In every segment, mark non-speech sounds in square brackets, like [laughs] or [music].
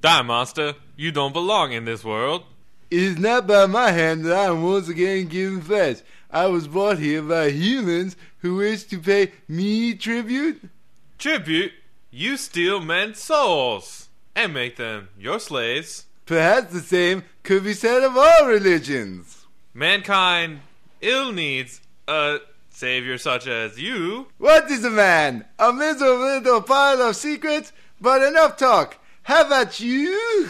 Die, monster. You don't belong in this world. It is not by my hand that I am once again given flesh. I was brought here by humans who wish to pay me tribute. Tribute? You steal men's souls and make them your slaves. Perhaps the same could be said of all religions. Mankind ill needs a savior such as you. What is a man? A miserable little pile of secrets? But enough talk. How about you?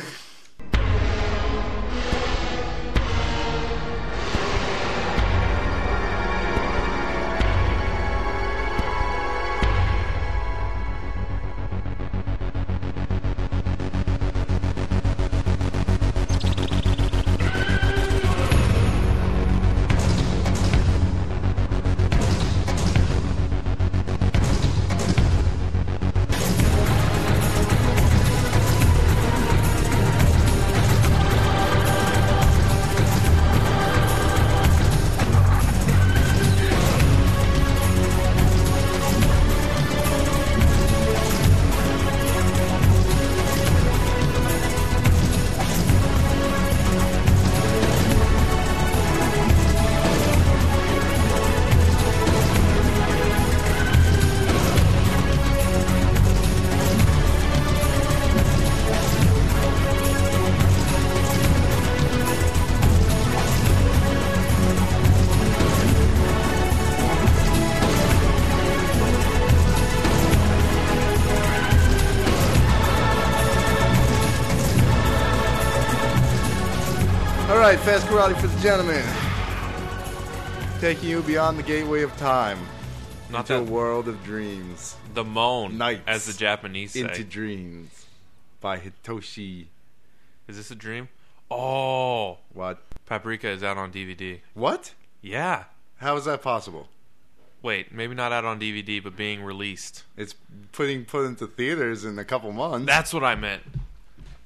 Fast karate for the gentlemen. Taking you beyond the gateway of time Not into a world of dreams. the moan, Nights as the Japanese say. Into Dreams by Hitoshi. Is this a dream? Oh, What? Paprika is out on DVD. What? Yeah. How is that possible? Wait, maybe not out on DVD, but being released. It's putting put into theaters in a couple months. That's what I meant.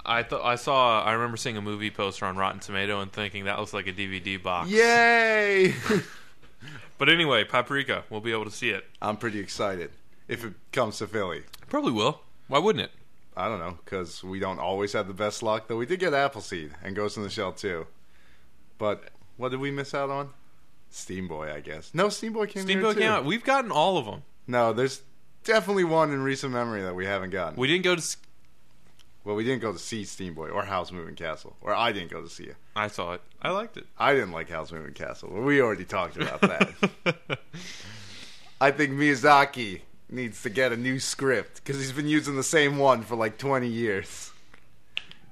I thought I saw. I remember seeing a movie poster on Rotten Tomato and thinking that looks like a DVD box. Yay! [laughs] But anyway, Paprika, we'll be able to see it. I'm pretty excited if it comes to Philly. Probably will. Why wouldn't it? I don't know because we don't always have the best luck. Though we did get Appleseed and Ghost in the Shell too. But what did we miss out on? Steamboy, I guess. No, Steamboy came too. came out. We've gotten all of them. No, there's definitely one in recent memory that we haven't gotten. We didn't go to. Well, we didn't go to see Steamboy or Howl's Moving Castle, or I didn't go to see it. I saw it. I liked it. I didn't like Howl's Moving Castle. Well, we already talked about that. [laughs] I think Miyazaki needs to get a new script because he's been using the same one for like 20 years,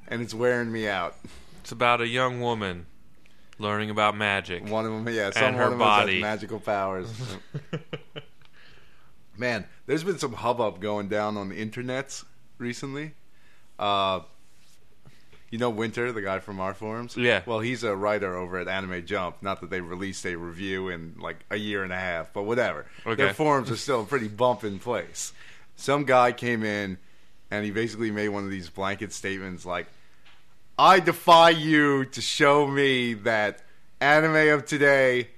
and it's wearing me out. It's about a young woman learning about magic. One of them, yeah, some And her one of body. magical powers. [laughs] Man, there's been some hubbub going down on the internets recently. Uh, you know Winter, the guy from our forums. Yeah. Well, he's a writer over at Anime Jump. Not that they released a review in like a year and a half, but whatever. Okay. Their forums are still a pretty bump in place. Some guy came in and he basically made one of these blanket statements like, I defy you to show me that anime of today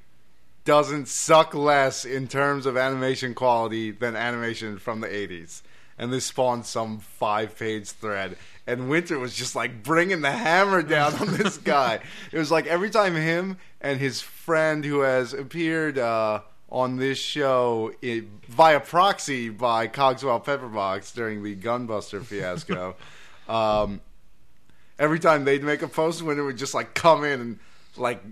doesn't suck less in terms of animation quality than animation from the 80s. And they spawned some five page thread. And Winter was just like bringing the hammer down on this [laughs] guy. It was like every time him and his friend who has appeared uh, on this show it, via proxy by Cogswell Pepperbox during the Gunbuster fiasco. [laughs] um, every time they'd make a post, Winter would just like come in and like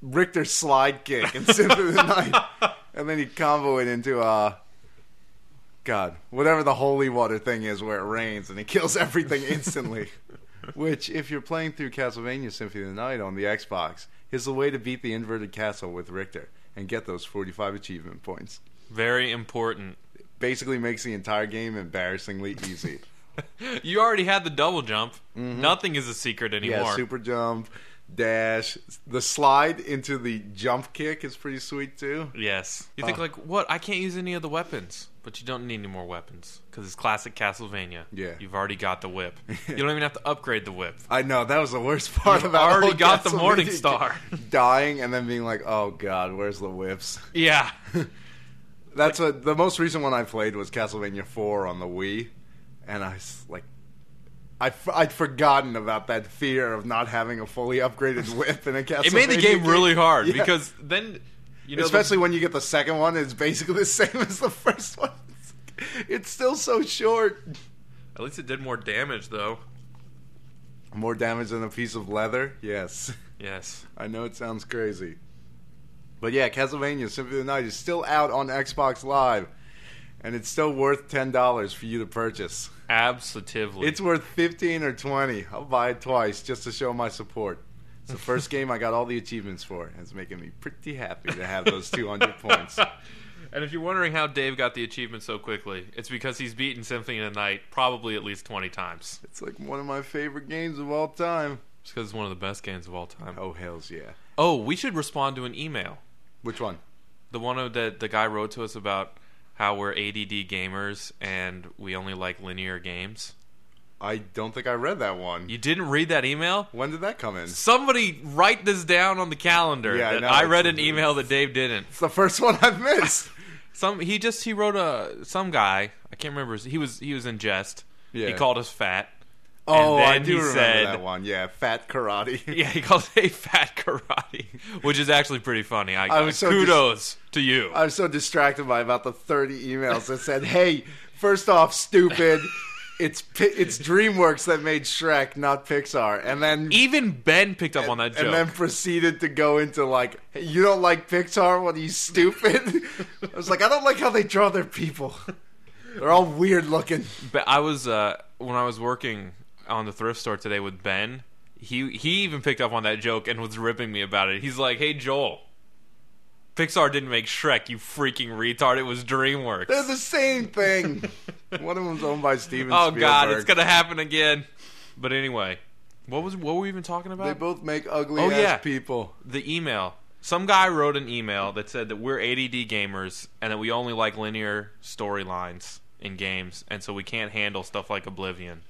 Richter slide kick and Symphony of the Night, [laughs] and then he'd combo it into uh, God, whatever the holy water thing is, where it rains and it kills everything [laughs] instantly. Which, if you're playing through Castlevania Symphony of the Night on the Xbox, is the way to beat the inverted castle with Richter and get those 45 achievement points. Very important. Basically, makes the entire game embarrassingly easy. [laughs] You already had the double jump. Nothing is a secret anymore. Mm-hmm. Yeah, super jump, dash. The slide into the jump kick is pretty sweet too. Yes. You think Uh. like, what? I can't use any of the weapons, but you don't need any more weapons because it's classic Castlevania. Yeah. You've already got the whip. [laughs] you don't even have to upgrade the whip. I know that was the worst part You've about already got the Morning. Star. [laughs] dying and then being like, "Oh God, where's the whips?" [laughs] Yeah. That's what the most recent one I played was Castlevania 4 on the Wii, and I was like, I f- I'd forgotten about that fear of not having a fully upgraded whip in a Castlevania It made the game really hard Yeah. because then you know the- Especially when you get the second one, it's basically [laughs] the same as the first one. It's still so short. at least it did more damage though. More damage than a piece of leather? Yes. Yes. [laughs] I know it sounds crazy. But yeah, Castlevania Symphony of the Night is still out on Xbox Live. And it's still worth $10 for you to purchase. Absolutely. It's worth 15 or 20. I'll buy it twice just to show my support. It's the first game I got all the achievements for. and It's making me pretty happy to have those 200 [laughs] points. And if you're wondering how Dave got the achievement so quickly, it's because he's beaten Symphony of the Night probably at least 20 times. It's like one of my favorite games of all time. It's because it's one of the best games of all time. Oh, hells yeah. Oh, we should respond to an email. Which one? The one that the guy wrote to us about how we're ADD gamers and we only like linear games. I don't think I read that one. You didn't read that email? When did that come in? Somebody write this down on the calendar. Yeah, I that know. I read an email that Dave didn't. It's the first one I've missed. [laughs] Some he just he wrote a some guy I can't remember his, he was he was in jest. Yeah. He called us fat. Oh, I do remember said- that one. Yeah, fat karate. [laughs] Yeah, he called it a fat karate, which is actually pretty funny. I, I was so kudos to you. I was so distracted by about the 30 emails that said, "Hey, first off, stupid, it's it's DreamWorks that made Shrek, not Pixar." And then Even Ben picked up on that joke. and then proceeded to go into like, hey, "You don't like Pixar? What are you stupid?" [laughs] I was like, "I don't like how they draw their people. They're all weird looking." But I was uh, when I was working on the thrift store today with Ben. He he even picked up on that joke and was ripping me about it. He's like, "Hey Joel, Pixar didn't make Shrek, you freaking retard. It was DreamWorks." They're the same thing. One of them's owned by Steven oh Spielberg. God, it's gonna happen again. But anyway, what was what were we even talking about? They both make ugly Oh, ass yeah. people. the email. Some guy wrote an email that said that we're ADD gamers and that we only like linear storylines in games, and so we can't handle stuff like Oblivion.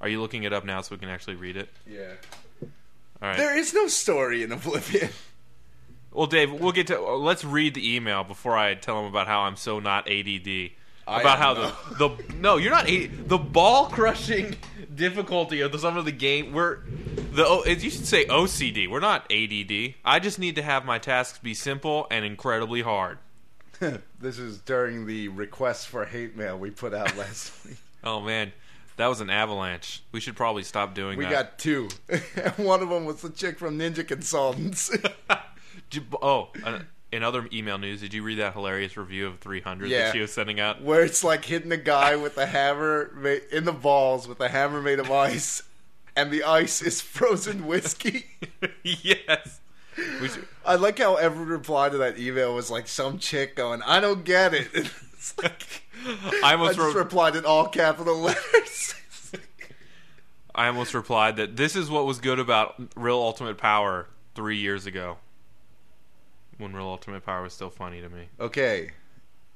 Are you looking it up now so we can actually read it? Yeah. All right. There is no story in Oblivion. [laughs] well, Dave, we'll get to. Let's read the email before I tell him about how I'm so not ADD. I about how the the no, you're not ADD. The ball crushing [laughs] difficulty of the, some of the game. We're the oh, O- you should say OCD. We're not ADD. I just need to have my tasks be simple and incredibly hard. [laughs] this is during the request for hate mail we put out last [laughs] week. Oh man, that was an avalanche. We should probably stop doing We that. got two. One of them was the chick from Ninja Consultants. Oh, in other email news, did you read that hilarious review of 300 Yeah. that she was sending out? where it's like hitting a guy with a hammer in the balls with a hammer made of ice, and the ice is frozen whiskey. [laughs] yes. Should, I like how every reply to that email was like some chick going, "I don't get it." [laughs] It's like, I I almost just wrote, replied in all capital letters. I almost replied that this is what was good about Real Ultimate Power three years ago, when Real Ultimate Power was still funny to me. okay,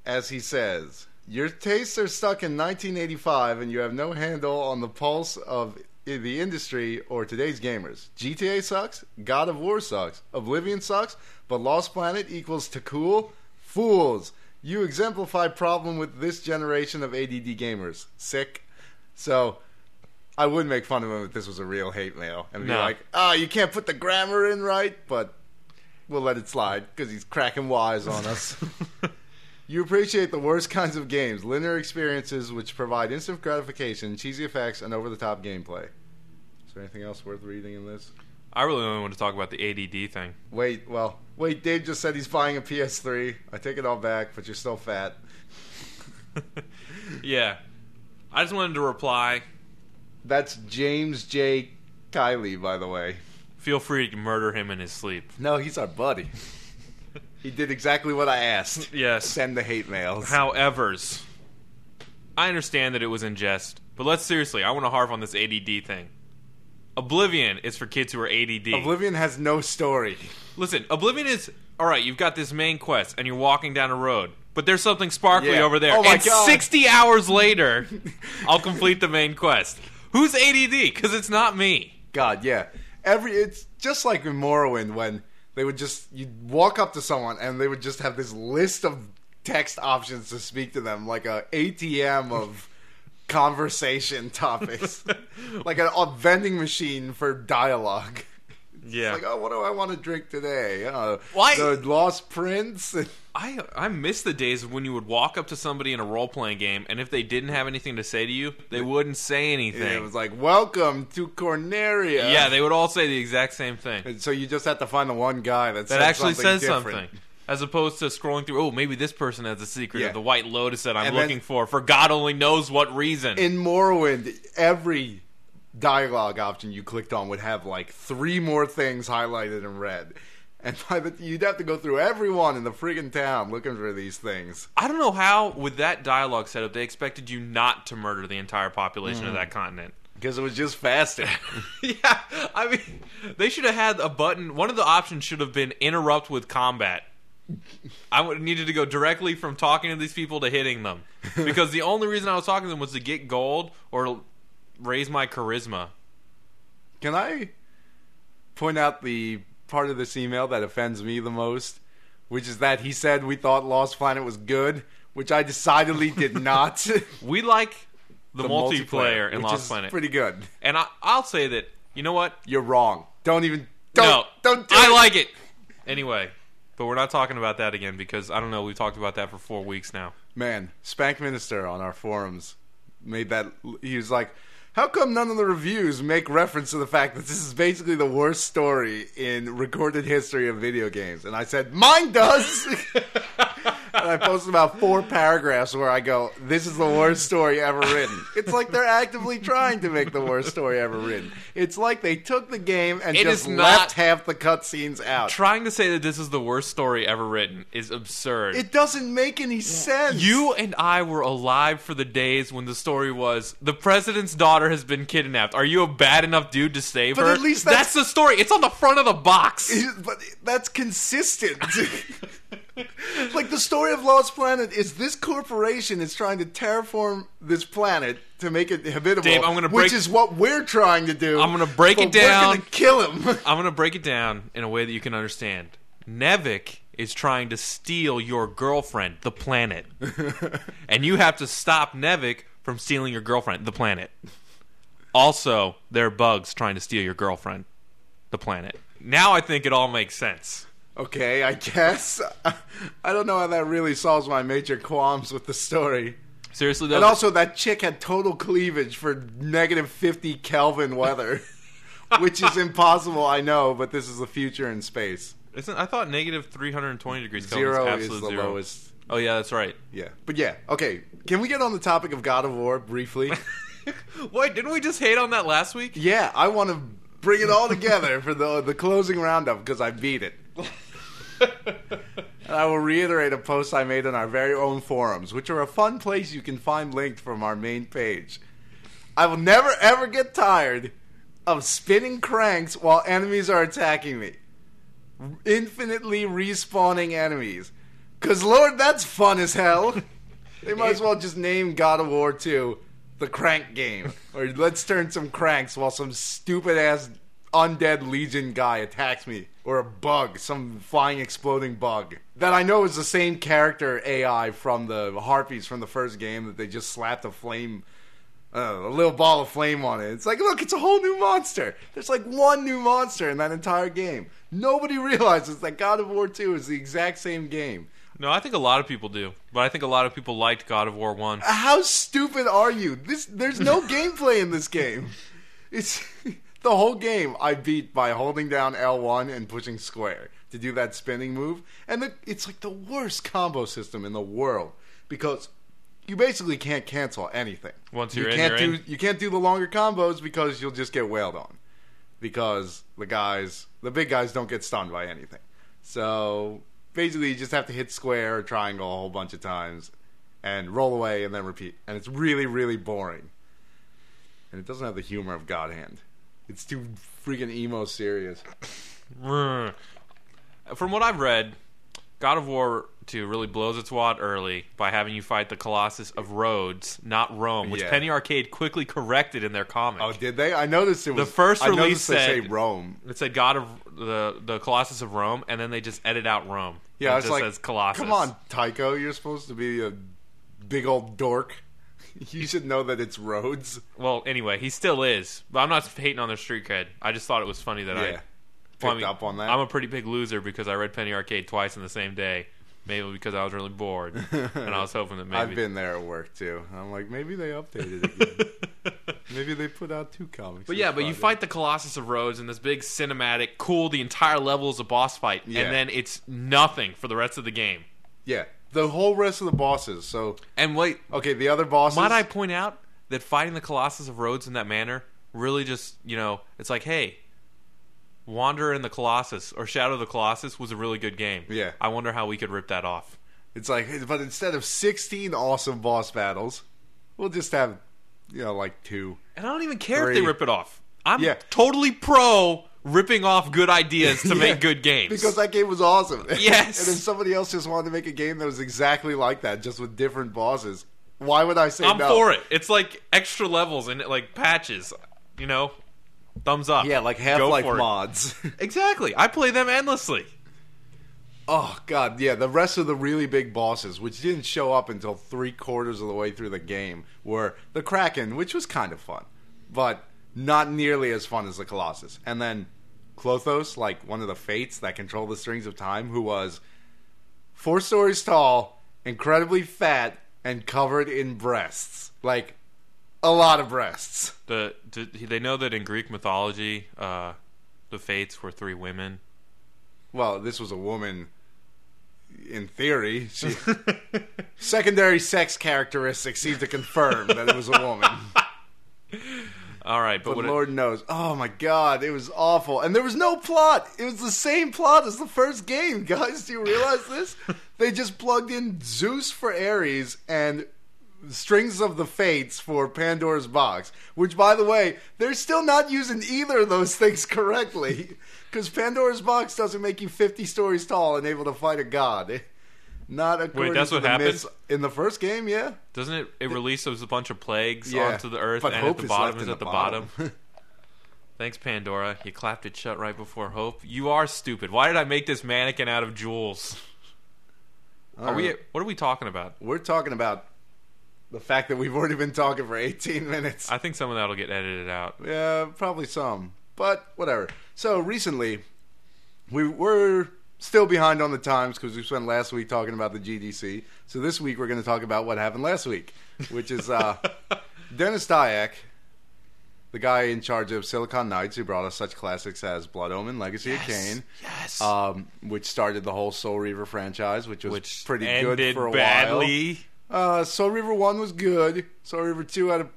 as he says, your tastes are stuck in 1985, and you have no handle on the pulse of the industry or today's gamers. GTA sucks. God of War sucks. Oblivion sucks. But Lost Planet equals to cool. Fools. You exemplify problem with this generation of ADD gamers. Sick. So. I would make fun of him if this was a real hate mail and be No. like, "Oh, you can't put the grammar in right," but we'll let it slide because he's cracking wise on us. [laughs] [laughs] you appreciate the worst kinds of games, linear experiences which provide instant gratification, cheesy effects, and over-the-top gameplay. Is there anything else worth reading in this? I really only want to talk about the ADD thing. Wait, well, wait. Dave just said he's buying a PS3. I take it all back, but you're still fat. [laughs] yeah. I just wanted to reply. That's James J. Kiley, by the way. Feel free to murder him in his sleep. No, he's our buddy. he did exactly what I asked. Yes. Send the hate mails. However's, I understand that it was in jest, but let's seriously, I want to harp on this ADD thing. Oblivion is for kids who are ADD. Oblivion has no story. Listen, Oblivion is all right. You've got this main quest, and you're walking down a road, but there's something sparkly Yeah. over there. Oh my and God. 60 hours later, [laughs] I'll complete the main quest. Who's ADD? Because it's not me. God, yeah. Every it's just like in Morrowind when they would just you'd walk up to someone and they would just have this list of text options to speak to them, like a ATM of conversation topics, [laughs] like a, a vending machine for dialogue. Yeah. Like, oh, what do I want to drink today? Uh, Why- The Lost Prince. I I miss the days when you would walk up to somebody in a role playing game, and if they didn't have anything to say to you, they wouldn't say anything. it was like, welcome to Corneria. yeah, they would all say the exact same thing. And so you just have to find the one guy that, That said actually something says different. something. As opposed to scrolling through, oh, maybe this person has a secret Yeah. of the White Lotus that I'm And then- looking for, for God only knows what reason. In Morrowind, every dialogue option you clicked on would have like three more things highlighted in red. And [laughs] by the, you'd have to go through everyone in the friggin' town looking for these things. I don't know how, with that dialogue setup, they expected you not to murder the entire population Mm. of that continent. Because it was just faster. [laughs] yeah, I mean, they should have had a button. One of the options should have been interrupt with combat. I would needed to go directly from talking to these people to hitting them [laughs] because the only reason I was talking to them was to get gold or raise my charisma. Can I point out the part of this email that offends me the most? Which is that he said we thought Lost Planet was good, which I decidedly did [laughs] not. We like the, multiplayer, in which Lost Planet, Pretty good. and I, I'll say that you know what? You're wrong. Don't even. Don't. no, Don't do I it. like it anyway. But we're not talking about that again because I don't know. We've talked about that for four weeks now. Man, Spank Minister on our forums made that. He was like, "How come none of the reviews make reference to the fact that this is basically the worst story in recorded history of video games?" And I said, "Mine does." [laughs] and I posted about four paragraphs where I go, "This is the worst story ever written." It's like they're actively trying to make the worst story ever written. It's like they took the game and It just is not- left half the cutscenes out. Trying to say that this is the worst story ever written is absurd. It doesn't make any sense. You and I were alive for the days when the story was the president's daughter has been kidnapped. Are you a bad enough dude to save But her? at least that's- the story. It's on the front of the box. [laughs] but that's consistent. [laughs] [laughs] like the story of Lost Planet is this corporation is trying to terraform this planet to make it habitable. Dave, I'm gonna which is what we're trying to do. I'm gonna break it down. We're gonna kill him. [laughs] I'm going to break it down in a way that you can understand. NEVEC is trying to steal your girlfriend, the planet. [laughs] and you have to stop NEVEC from stealing your girlfriend, the planet. Also, there are bugs trying to steal your girlfriend, the planet. Now I think it all makes sense. Okay, I guess. I don't know how that really solves my major qualms with the story. Seriously, though, And also, that chick had total cleavage for negative 50 Kelvin weather. [laughs] Which is impossible, I know, but this is the future in space. Isn't I thought negative 320 degrees Kelvin Zero is the zero. lowest Oh yeah, that's right. Yeah. But yeah, okay. Can we get on the topic of God of War briefly? [laughs] Wait, didn't we just hate on that last week? yeah, I want to bring it all together for the the closing roundup because I beat it. [laughs] [laughs] And I will reiterate a post I made on our very own forums, which are a fun place you can find linked from our main page. I will never ever get tired of spinning cranks while enemies are attacking me. Infinitely respawning enemies. Cause Lord, that's fun as hell. [laughs] They might as well just name God of War 2 the crank game. Or let's turn some cranks while some stupid ass undead legion guy attacks me. Or a bug, some flying exploding bug. That I know is the same character AI from the Harpies from the first game that they just slapped a flame uh, a little ball of flame on it. It's like, look, it's a whole new monster. There's like one new monster in that entire game. Nobody [laughs] realizes that God of War 2 is the exact same game. No, I think a lot of people do, but I think a lot of people liked God of War One. How stupid are you? This there's no [laughs] gameplay in this game. It's the whole game I beat by holding down L1 and pushing square to do that spinning move. And the, it's like the worst combo system in the world because you basically can't cancel anything. Once you you're in, can't you're do in. you can't do the longer combos because you'll just get wailed on. Because the guys, the big guys don't get stunned by anything. So basically you just have to hit square or triangle a whole bunch of times and roll away and then repeat. And it's really, really boring. And it doesn't have the humor of God Hand. It's too freaking emo serious. [laughs] From what I've read, God of War 2 really blows its wad early by having you fight the Colossus of Rhodes, not Rome, which Yeah. Penny Arcade quickly corrected in their comic. Oh, did they? I noticed it was The first I release noticed they say said- Rome. It said God of the the Colossus of Rome, and then they just edit out Rome. Yeah, it I was just like, says Colossus. come on, Tycho, you're supposed to be a big old dork. [laughs] you should know that it's Rhodes. Well, anyway, he still is. But I'm not hating on their street cred. I just thought it was funny that I Yeah. Well, I Picked mean, up on that. I'm a pretty big loser because I read Penny Arcade twice in the same day. Maybe because I was really bored, and I was [laughs] hoping that maybe. I've been there at work too. I'm like, maybe they updated it. again. [laughs] maybe they put out two comics. But this yeah, but you Friday. fight the Colossus of Rhodes in this big cinematic, cool. The entire level is a boss fight, Yeah. and then it's nothing for the rest of the game. Yeah, the whole rest of the bosses. So And wait, okay, the other bosses. might I point out that fighting the Colossus of Rhodes in that manner really just, you know, it's like, hey, Wanderer in the Colossus or Shadow of the Colossus was a really good game. Yeah. I wonder how we could rip that off. It's like, but instead of 16 awesome boss battles, we'll just have, you know, like two. And I don't even care if Three. they rip it off. I'm Yeah. totally pro ripping off good ideas to [laughs] Yeah, make good games. Because that game was awesome. [laughs] Yes. and if somebody else just wanted to make a game that was exactly like that, just with different bosses, why would I say I'm no? for it. It's like extra levels and like patches, you know? Thumbs up. Yeah, like Half Life mods. [laughs] Exactly. I play them endlessly. oh god, yeah. The rest of the really big bosses, which didn't show up until three quarters of the way through the game, were the Kraken, which was kind of fun, but not nearly as fun as the Colossus. And then Clothos, like one of the Fates that control the strings of time, who was four stories tall, incredibly fat, and covered in breasts, like a lot of breasts. The, do they know that in Greek mythology, uh, the Fates were three women. Well, this was a woman. In theory, she, [laughs] secondary sex characteristics seem to confirm that it was a woman. [laughs] All right, but, But what it- Lord knows, oh my God, it was awful, and there was no plot. It was the same plot as the first game, [laughs] guys. Do you realize this? they just plugged in Zeus for Ares and strings of the Fates for Pandora's box. Which, by the way, they're still not using either of those [laughs] things correctly, because Pandora's box doesn't make you fifty stories tall and able to fight a god. [laughs] Not according that's to what the happened? myths in the first game, yeah. doesn't it, it release a bunch of plagues Yeah, onto the earth, but and hope at the is bottom left is in at the the bottom. [laughs] [laughs] Thanks, Pandora. You clapped it shut right before hope. You are stupid. Why did I make this mannequin out of jewels? Are we? What are we talking about? We're talking about the fact that we've already been talking for 18 [laughs] minutes. I think some of that'll get edited out. Yeah, probably some, but whatever. So recently, we were still behind on the times because we spent last week talking about the GDC. So this week we're going to talk about what happened last week, which is uh, [laughs] Dennis Dyack, the guy in charge of Silicon Knights, who brought us such classics as Blood Omen, Legacy of Kain. Yes. Um, which started the whole Soul Reaver franchise, which was Which pretty good for a while. badly. Uh, Soul Reaver One was good. Soul Reaver Two had a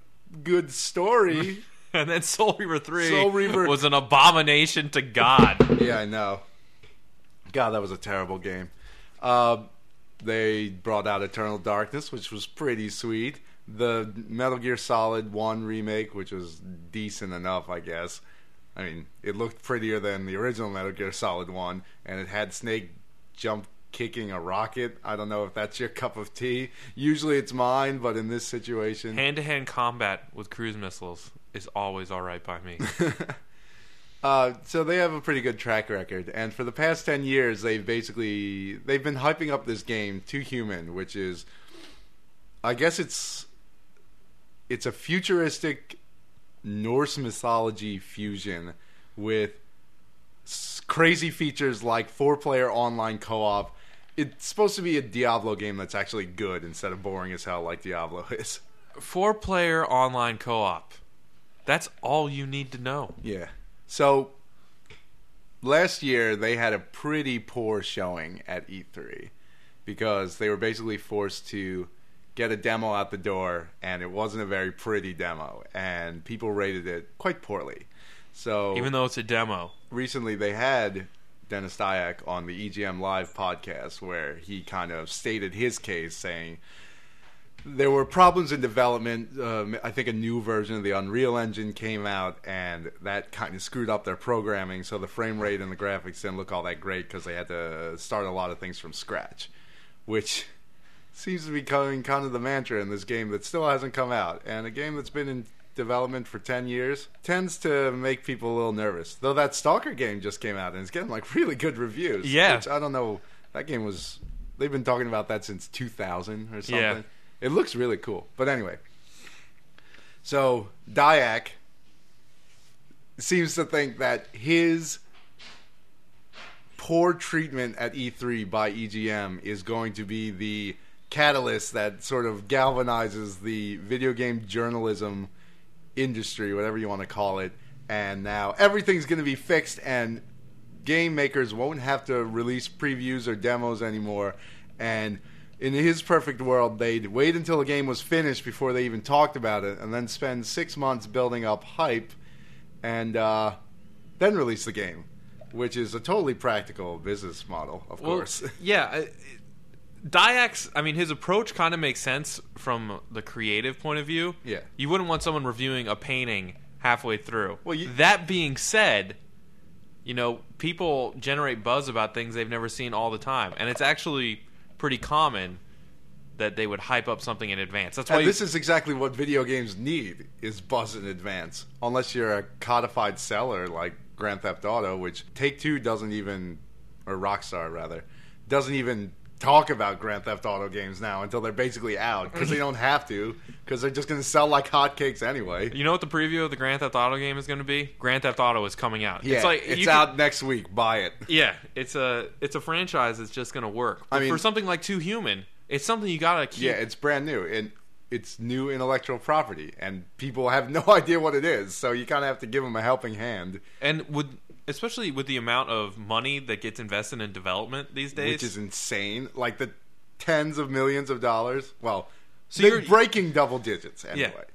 good story. [laughs] And then Soul Reaver 3 Soul Reaver- was an abomination to God. yeah, I know. God, that was a terrible game. Uh, they brought out Eternal Darkness, which was pretty sweet. The Metal Gear Solid One remake, which was decent enough, I guess. I mean, it looked prettier than the original Metal Gear Solid One, and it had Snake jump kicking a rocket. I don't know if that's your [laughs] cup of tea. Usually it's mine, but in this situation, Hand to hand combat with cruise missiles is always all right by me. [laughs] Uh, so they have a pretty good track record, and for the past ten years, they've basically they've been hyping up this game Too Human, which is, I guess it's, it's a futuristic Norse mythology fusion with crazy features like four-player online co-op. It's supposed to be a Diablo game that's actually good instead of boring as hell like Diablo [laughs] is. Four player online co op. That's all you need to know. Yeah. So last year they had a pretty poor showing at E3 because they were basically forced to get a demo out the door and it wasn't a very pretty demo and people rated it quite poorly. So Even though it's a demo. recently they had Dennis Dyack on the EGM Live podcast where he kind of stated his case saying there were problems in development. Um, I think a new version of the Unreal Engine came out, and that kind of screwed up their programming. So the frame rate and the graphics didn't look all that great because they had to start a lot of things from scratch, which seems to be becoming kind of the mantra in this game that still hasn't come out. And a game that's been in development for 10 years tends to make people a little nervous. Though that Stalker game just came out and it's getting like [laughs] really good reviews. Yeah. Which I don't know. That game was. They've been talking about that since 2000 or something. Yeah. It looks really cool. But anyway, So Dyack seems to think that his poor treatment at E3 by EGM is going to be the catalyst that sort of galvanizes the video game journalism industry, whatever you want to call it. And now everything's going to be fixed, and game makers won't have to release previews or demos anymore. And in his perfect world, they'd wait until the game was finished before they even talked about it, and then spend six months building up hype, and uh, then release the game, which is a totally practical business model, of Well, course. [laughs] yeah. I- Dyack's, I mean, his approach kind of makes sense from the creative point of view. Yeah. You wouldn't want someone reviewing a painting halfway through. Well, you- that being said, you know, people generate buzz about things they've never seen all the time, and it's actually pretty common that they would hype up something in advance. That's why And you- this is exactly what video games need is buzz in advance. Unless you're a codified seller like Grand Theft Auto, which Take Two doesn't even or Rockstar rather, doesn't even talk about Grand Theft Auto games now until they're basically out because they don't have to because they're just going to sell like hotcakes anyway. You know what the preview of the Grand Theft Auto game is going to be? Grand Theft Auto is coming out. Yeah, it's like it's out next week. Buy it. Yeah, it's a it's a franchise that's just going to work. But I mean- for something like Too Human, it's something you got to keep. Yeah, it's brand new and it's new intellectual property, and people have no [laughs] idea what it is. So you kind of have to give them a helping hand, and with especially with the amount of money that gets invested in development these days. which is insane. Like the tens of millions of dollars. Well, So they're you're- breaking double digits anyway.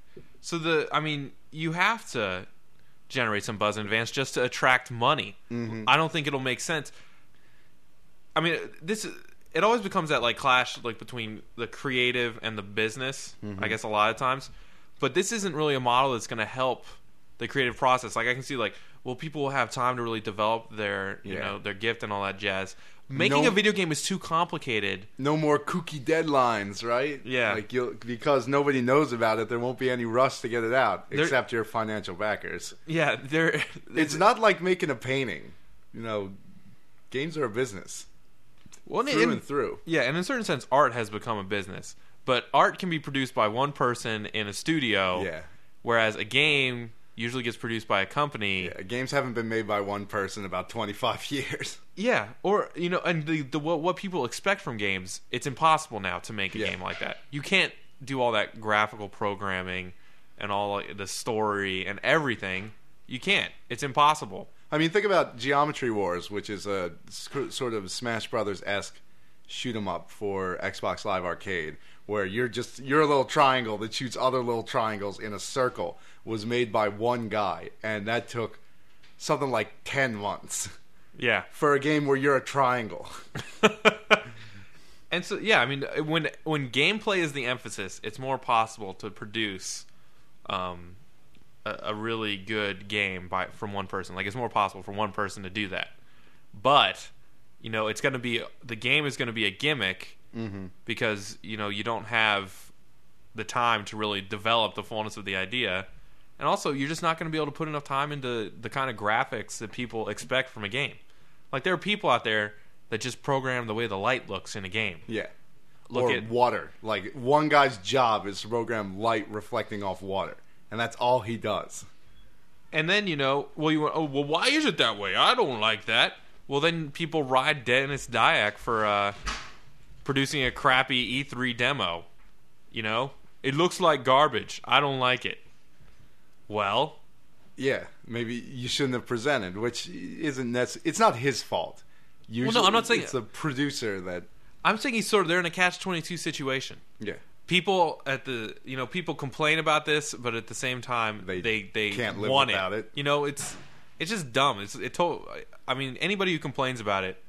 so the I mean, you have to generate some buzz in advance just to attract money. Mm-hmm. I don't think it'll make sense. I mean, this it always becomes that like clash like between the creative and the business. Mm-hmm. I guess a lot of times, but this isn't really a model that's going to help the creative process. Like I can see like well, people will have time to really develop their you Yeah. know their gift and all that jazz. Making No- a video game is too complicated. No more kooky deadlines, right? Yeah. like you'll, because nobody knows about it, there won't be any rush to get it out, There- except your financial backers. Yeah, there. [laughs] It's not like making a painting. You know, games are a business well, through in- and through. Yeah, and in a certain sense, art has become a business. But art can be produced by one person in a studio, Yeah. whereas a game usually gets produced by a company. Yeah, games haven't been made by one person in about 25 [laughs] years. Yeah, or you know, and the, the what, what people expect from games, it's impossible now to make a Yeah. game like that. You can't do all that graphical programming and all the story and everything. You can't. It's impossible. I mean, think about Geometry Wars, which is a sc- sort of Smash Brothers esque shoot 'em up for Xbox Live Arcade, where you're just you're a little triangle that shoots other little triangles in a circle. Was made by one guy, and that took something like ten months Yeah. for a game where you're a triangle. [laughs] And so yeah, I mean when when gameplay is the emphasis, it's more possible to produce um, a, a really good game by from one person. Like it's more possible for one person to do that. But you know, it's going to be the game is going to be a gimmick mm-hmm. because you know you don't have the time to really develop the fullness of the idea. And also, you're just not going to be able to put enough time into the kind of graphics that people expect from a game. Like there are people out there that just program the way the light looks in a game. Yeah. Look or at water. Like one guy's job is to program light reflecting off water, and that's all he does. and then you know, well, you oh well, why is it that way? I don't like that. Well, then people ride Dennis Dyack for uh, producing a crappy E3 demo. You know, it looks like garbage. I don't like it. Well, Yeah, maybe you shouldn't have presented, which isn't necess- It's not his fault. Usually, I'm not saying- it's the producer that. I'm saying he's sort of they're in a catch twenty two situation. Yeah, People at the you know people complain about this, but at the same time They they they, can't live want without it. You know, it's it's just dumb. It's it told. I mean, anybody who complains about it,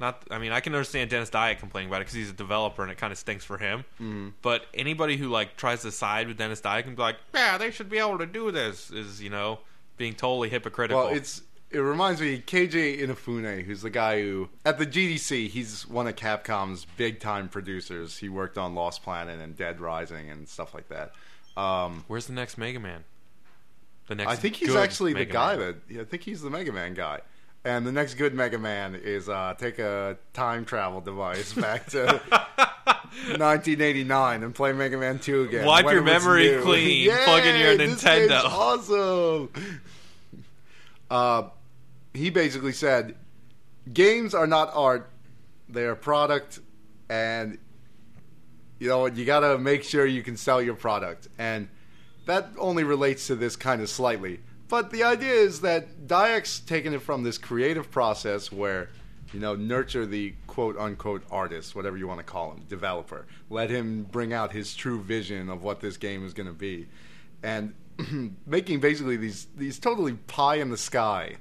not. I mean, I can understand Dennis Dyack complaining about it because he's a developer and it kind of stinks for him. Mm-hmm. But anybody who like tries to side with Dennis Dyack and be like, yeah, they should be able to do this, is you know being totally hypocritical. well, it's it reminds me Keiji Inafune, who's the guy who at the GDC, he's one of Capcom's big time producers. He worked on Lost Planet and Dead Rising and stuff like that. Um, Where's the next Mega Man? The next. I think he's actually the guy Man. that I think he's the Mega Man guy. And the next good Mega Man is uh, take a time travel device back to [laughs] 1989 and play Mega Man 2 again. Wipe your memory clean. [laughs] Plug in your Yay, Nintendo. awesome. Uh, he basically said, games are not art; they are product, and you know you got to make sure you can sell your product, and that only relates to this kind of slightly. But the idea is that Dyack's taken it from this creative process where, you know, nurture the quote unquote artist, whatever you want to call him, developer. Let him bring out his true vision of what this game is going to be. And [clears throat] making basically these, these totally pie in the sky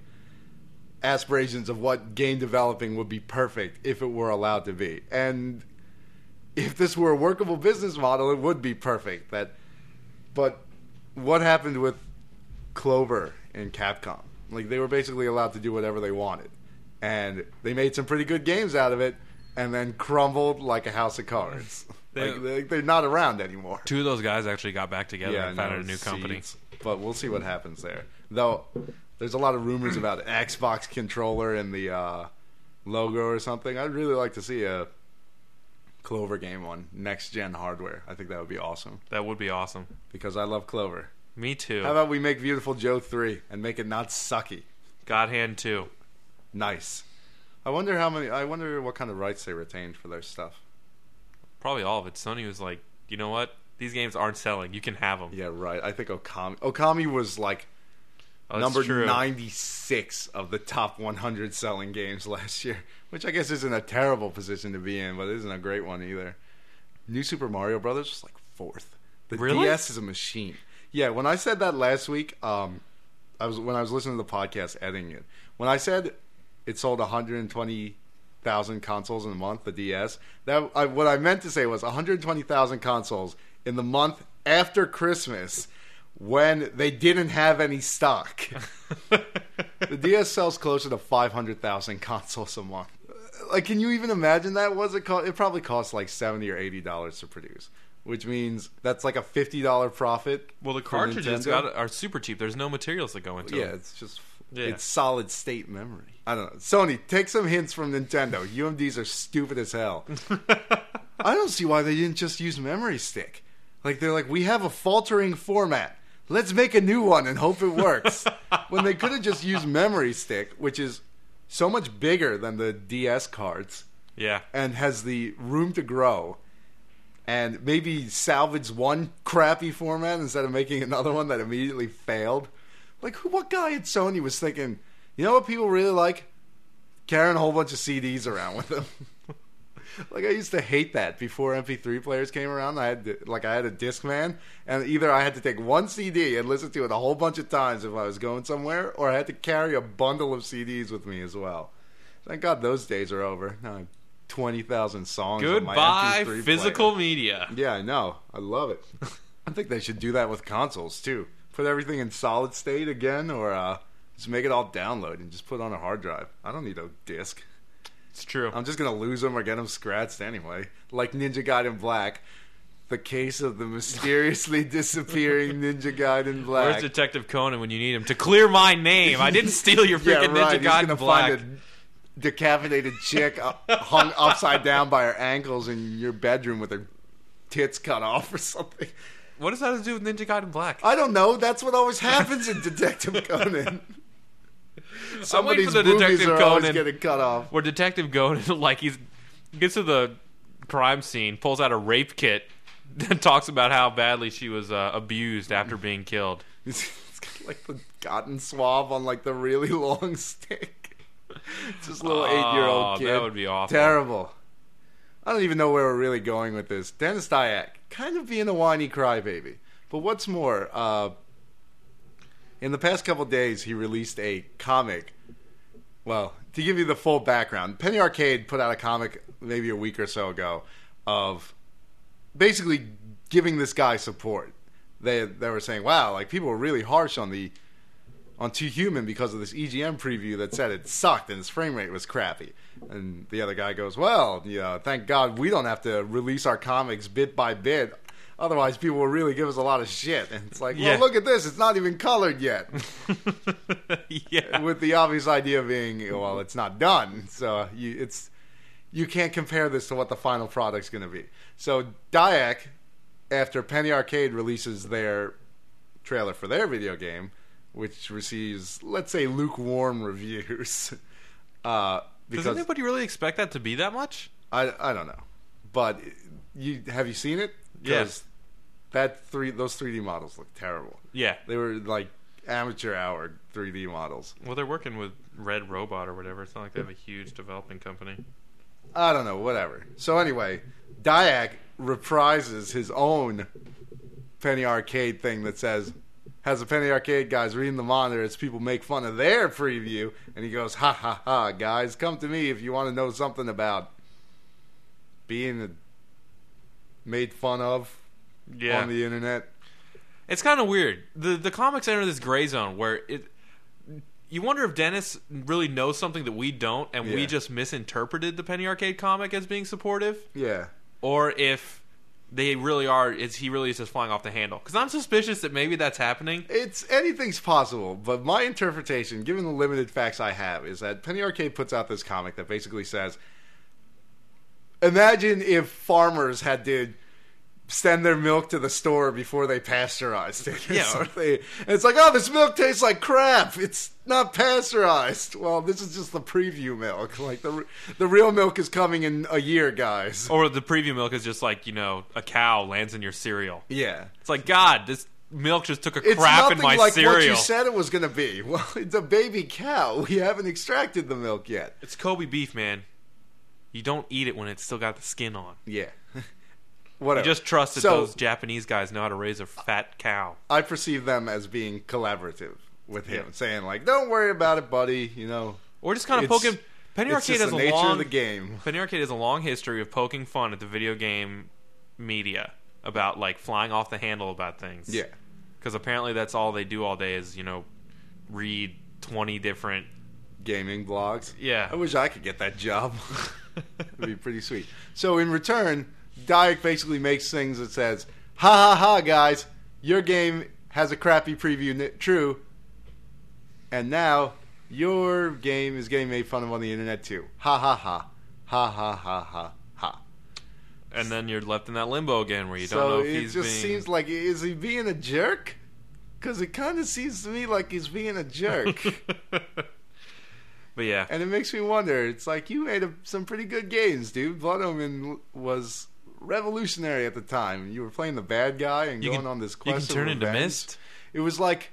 aspirations of what game developing would be perfect if it were allowed to be. And if this were a workable business model, it would be perfect. That, but what happened with Clover and Capcom? Like they were basically allowed to do whatever they wanted, and they made some pretty good games out of it, and then crumbled like a house of cards. [laughs] [laughs] They- like, they, they're not around anymore. Two of those guys actually got back together and founded a new company. seeds. But we'll see what happens there. Though there's a lot of rumors about an Xbox controller in the uh, logo or something. I'd really like to see a Clover game on next gen hardware. I think that would be awesome That would be awesome. because I love Clover. Me too. How about we make Beautiful Joe 3 and make it not sucky? God Hand 2. Nice. I wonder how many I wonder what kind of rights they retained for their stuff. Probably all of it. Sony was like, you know what? These games aren't selling. You can have them. Yeah, right. I think Okami Okami was like Oh, number true. 96 of the top 100 selling games last year, which I guess isn't a terrible position to be in, but isn't a great one either. New Super Mario Brothers was like fourth. The Really? DS is a machine. Yeah, when I said that last week, um, I was when I was listening to the podcast editing it. When I said it sold 120,000 consoles in a month, the DS, that I, what I meant to say was 120,000 consoles in the month after Christmas when they didn't have any stock. [laughs] the DS sells closer to 500,000 consoles a month. Like, can you even imagine that? Was it? Co- it probably costs like seventy or eighty dollars to produce, which means that's like a fifty dollar profit. well, the cartridges got, are super cheap. There's no materials that go into it. Yeah, it's just Yeah. it's solid state memory. I don't know. Sony, take some hints from Nintendo. UMDs are stupid as hell. [laughs] I don't see why they didn't just use memory stick. Like they're like, we have a faltering format. Let's make a new one and hope it works. [laughs] when they could have just used memory stick, which is so much bigger than the DS cards Yeah. and has the room to grow and maybe salvage one crappy format instead of making another one that immediately failed. Like, who, what guy at Sony was thinking, you know what people really like? Carrying a whole bunch of CDs around with them. Like, I used to hate that before MP3 players came around. I had, to, like, I had a Discman, and either I had to take one CD and listen to it a whole bunch of times if I was going somewhere, or I had to carry a bundle of CDs with me as well. Thank God those days are over. Now I have 20,000 songs on my Goodbye, MP3 physical player. media. Yeah, I know. I love it. [laughs] I think they should do that with consoles too. Put everything in solid state again, or uh, just make it all download and just put on a hard drive. I don't need a disc. It's true. I'm just gonna lose them or get them scratched anyway. Like Ninja Gaiden Black, the case of the mysteriously [laughs] disappearing Ninja Gaiden Black. Where's Detective Conan when you need him to clear my name? I didn't steal your [laughs] freaking yeah, right. Ninja He's Gaiden gonna Black. find a decapitated chick hung upside down by her ankles in your bedroom with her tits cut off or something. What does that have to do with Ninja Gaiden Black? I don't know. That's what always happens in [laughs] Detective Conan. Somebody's for the Detective Conan. getting cut off. Where Detective Conan, [laughs] like he's gets to the crime scene, pulls out a rape kit, [laughs] and talks about how badly she was uh, abused after being killed. [laughs] It's, it's got like the cotton swab on like the really long stick. Just a little Oh, eight-year-old kid. that would be awful. Terrible. I don't even know where we're really going with this. Dennis Dyack, kind of being a whiny crybaby. But what's more, uh, in the past couple days, he released a comic. Well, to give you the full background, Penny Arcade put out a comic maybe a week or so ago of basically giving this guy support. They they were saying, "Wow, like people were really harsh on the on Too Human because of this EGM preview that said it sucked and its frame rate was crappy." And the other guy goes, "Well, you know, thank God we don't have to release our comics bit by bit." Otherwise, people will really give us a lot of shit. And it's like, well, Yeah. look at this; it's not even colored yet. [laughs] yeah. With the obvious idea being, well, it's not done. So you, it's you can't compare this to what the final product's going to be. So Dyack, after Penny Arcade releases their trailer for their video game, which receives let's say lukewarm reviews, [laughs] uh, Does because anybody really expect that to be that much? I I don't know, but you have you seen it? Yeah. That three those 3D models look terrible. Yeah. They were like amateur hour 3D models. Well, they're working with Red Robot or whatever. It's not like they have a huge developing company. I don't know, whatever. So anyway, Dyack reprises his own Penny Arcade thing that says has a Penny Arcade guys reading the monitor as people make fun of their preview, and he goes, "Ha ha ha, guys, come to me if you want to know something about being made fun of Yeah. on the internet." It's kind of weird. The the comics enter this gray zone where it you wonder if Dennis really knows something that we don't and we just misinterpreted the Penny Arcade comic as being supportive Yeah, or if they really are is he really is just flying off the handle cuz I'm suspicious that maybe that's happening. It's anything's possible, but my interpretation, given the limited facts I have, is that Penny Arcade puts out this comic that basically says, "Imagine if farmers had to send their milk to the store before they pasteurized it." [laughs] Yeah. something. And it's like, "Oh, this milk tastes like crap. It's not pasteurized." Well, this is just the preview milk. [laughs] Like the the real milk is coming in a year, guys. Or the preview milk is just like, you know, a cow lands in your cereal. Yeah. It's like god, this milk just took a It's crap in my like cereal. what you said it was going to be. [laughs] Well, it's a baby cow. We haven't extracted the milk yet. It's Kobe beef, man. You don't eat it when it's still got the skin on. Yeah. You just trust that So- those Japanese guys know how to raise a fat cow. I perceive them as being collaborative with him, saying like, "Don't worry about it, buddy." You know, Or just kind of It's- poking. Penny it's Arcade just has the a nature long. of the game. Penny Arcade has a long history of poking fun at the video game media about like flying off the handle about things. Yeah. Because apparently that's all they do all day is you know read twenty different. Gaming blogs. Yeah. I wish I could get that job. [laughs] [laughs] It'd be pretty sweet. So in return, Dyack basically makes things that says, "Ha ha ha, guys, your game has a crappy preview. N- true, and now your game is getting made fun of on the internet too. Ha ha ha, ha ha ha ha ha." And then you're left in that limbo again where you don't so know if it he's just being. seems like is he being a jerk? Because it kind of seems to me like he's being a jerk. [laughs] but yeah, And it makes me wonder. It's like you made a, some pretty good games, dude. Blood Omen was revolutionary at the time. You were playing the bad guy and you going can on this quest. you can turn into mist. It was like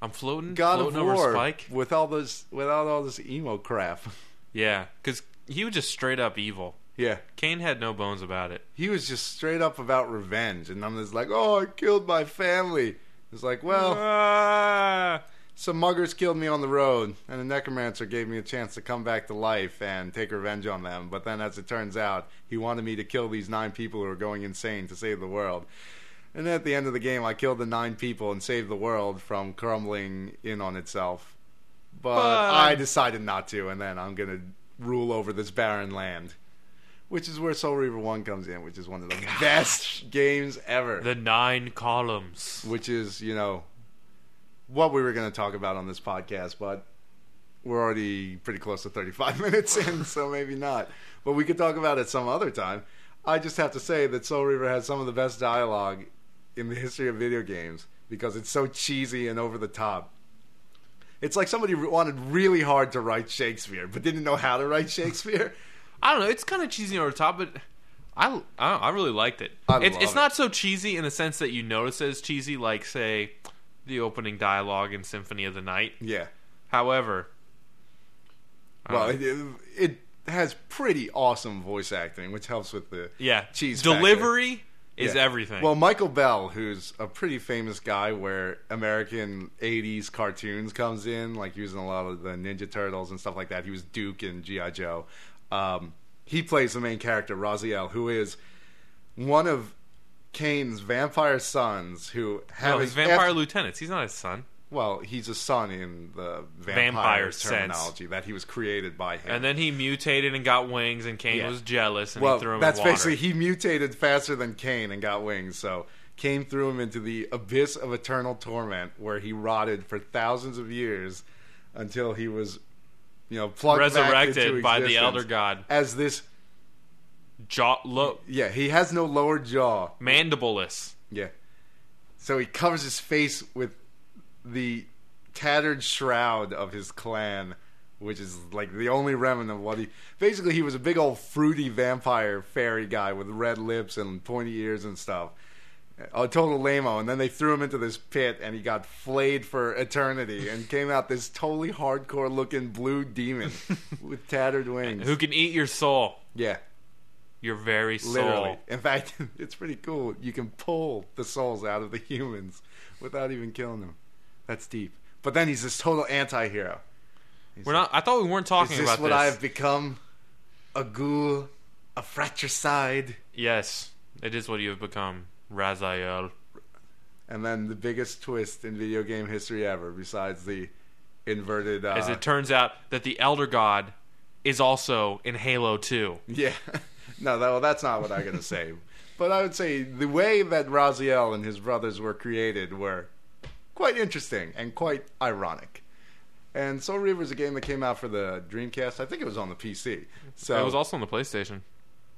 I'm floating, God floating of War Spike. with all this, without all this emo crap. [laughs] Yeah, because he was just straight up evil. yeah, Kain had no bones about it. he was just straight up about revenge, and I'm just like, oh, I killed my family. It's like, well, Ah. Some muggers killed me on the road, and a necromancer gave me a chance to come back to life and take revenge on them. But then, as it turns out, he wanted me to kill these nine people who are going insane to save the world. And then at the end of the game, I killed the nine people and saved the world from crumbling in on itself. But, But- I decided not to, and then I'm going to rule over this barren land. Which is where Soul Reaver 1 comes in, which is one of the best games ever the nine columns. which is you know what we were going to talk about on this podcast, but we're already pretty close to 35 [laughs] minutes in, so maybe not. But we could talk about it some other time. I just have to say that Soul Reaver has some of the best dialogue in the history of video games because it's so cheesy and over the top. It's like somebody wanted really hard to write Shakespeare, but didn't know how to write [laughs] Shakespeare. I don't know. It's kind of cheesy over the top, but I I, don't I really liked it. I it's love it's it. not so cheesy in the sense that you notice it as cheesy, like say the opening dialogue in Symphony of the Night. yeah. However, Well, don't it, it has pretty awesome voice acting, which helps with the yeah, cheese factor. delivery is Yeah. everything. Well, Michael Bell, who's a pretty famous guy, where American '80s cartoons comes in, like using a lot of the Ninja Turtles and stuff like that. He was Duke in GI Joe. Um, he plays the main character, Raziel, who is one of Kain's vampire sons, who have no, his vampire after- lieutenants. He's not his son. well, he's a son in the vampire, Vampire sense. terminology that he was created by him. And then he mutated and got wings, and Kain Yeah. was jealous, and well, he threw him that's basically he mutated faster than Kain and got wings. So Kain threw him into the abyss of eternal torment, where he rotted for thousands of years until he was, you know, plugged resurrected by the elder god. as this jaw, lo, Yeah, he has no lower jaw. mandibulus. Yeah. So he covers his face with the tattered shroud of his clan, which is like the only remnant of what he. Basically, he was a big old fruity vampire fairy guy with red lips and pointy ears and stuff. A total lameo, and then they threw him into this pit, and he got flayed for eternity, and [laughs] came out this totally hardcore looking blue demon [laughs] with tattered wings. Who can eat your soul? yeah, Your very soul. Literally. In fact, [laughs] it's pretty cool. You can pull the souls out of the [laughs] humans without even killing them. That's deep. But then he's this total anti-hero. He's We're not. I thought we weren't talking about. Is this about what. I have become? A ghoul, a fratricide, Yes, it is what you have become, Raziel. and then the biggest twist in video game history ever, besides the inverted. Uh, As it turns out that the Elder God is also in Halo 2. [laughs] Yeah. No, that, well, that's not what I'm going to say. But I would say the way that Raziel and his brothers were created were quite interesting and quite ironic. And Soul Reaver is a game that came out for the Dreamcast. I think it was on the PC. So it was also on the PlayStation.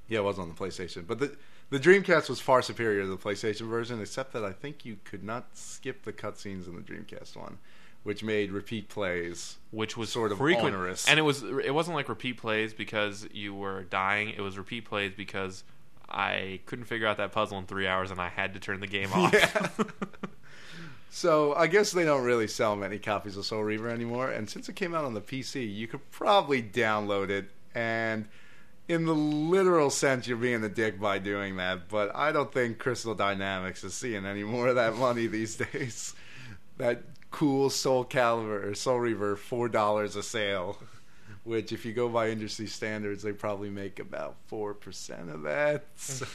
yeah, it was on the PlayStation. But the the Dreamcast was far superior to the PlayStation version, except that I think you could not skip the cutscenes in the Dreamcast one, which made repeat plays which was Sort of frequent, onerous. and it was it wasn't like repeat plays because you were dying. It was repeat plays because I couldn't figure out that puzzle in three hours and I had to turn the game off. Yeah. [laughs] [laughs] So I guess they don't really sell many copies of Soul Reaver anymore. And since it came out on the PC, you could probably download it. And in the literal sense, you're being a dick by doing that. But I don't think Crystal Dynamics is seeing any more of that money these [laughs] days. That cool Soul Calibur or Soul Reaver, four dollars a sale. [laughs] Which, if you go by industry standards, they probably make about four percent of that. [laughs] So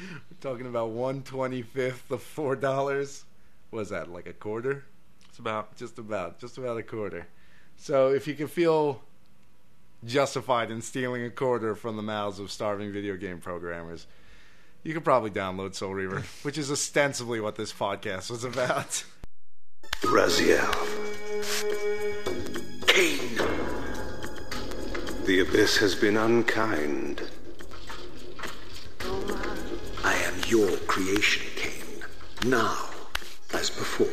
we're talking about one twenty fifth of four dollars was that like a quarter it's about just about just about a quarter so if you can feel justified in stealing a quarter from the mouths of starving video game programmers you could probably download soul reaver [laughs] which is ostensibly what this podcast was about Raziel. Kain. The abyss has been unkind. I am your creation, Kain. Now, as before,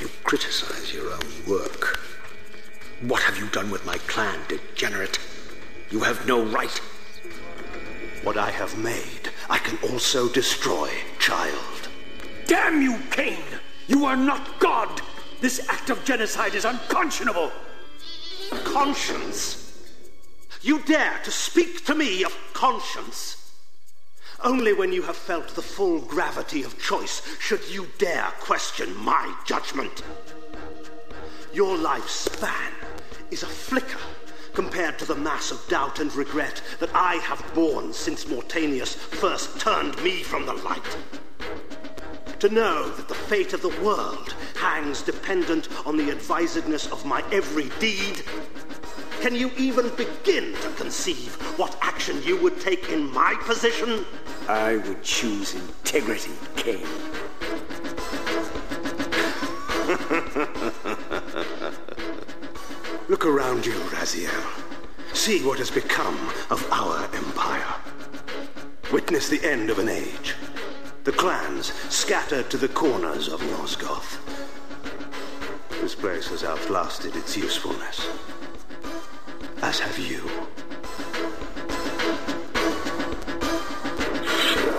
you criticize your own work. What have you done with my clan, degenerate? You have no right. What I have made, I can also destroy, child. Damn you, Kain! You are not God! This act of genocide is unconscionable! Conscience? You dare to speak to me of conscience? Only when you have felt the full gravity of choice should you dare question my judgment. Your life's span is a flicker compared to the mass of doubt and regret that I have borne since Mortanius first turned me from the light. To know that the fate of the world hangs dependent on the advisedness of my every deed? Can you even begin to conceive what action you would take in my position? I would choose integrity, Kain. [laughs] Look around you, Raziel. See what has become of our empire. Witness the end of an age. The clans scattered to the corners of Nosgoth. This place has outlasted its usefulness. As have you.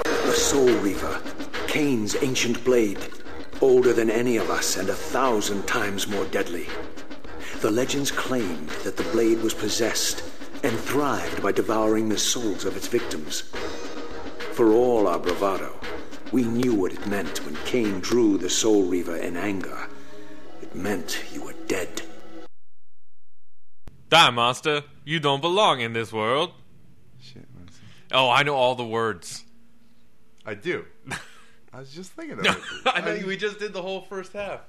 The Soul Reaver, Kain's ancient blade, older than any of us and a thousand times more deadly. The legends claimed that the blade was possessed and thrived by devouring the souls of its victims. For all our bravado, we knew what it meant when Kain drew the Soul Reaver in anger. It meant you were dead. Die, monster! You don't belong in this world. Shit, what's- Oh, I know all the words. I do. [laughs] I was just thinking of it. [laughs] I know we just did the whole first half.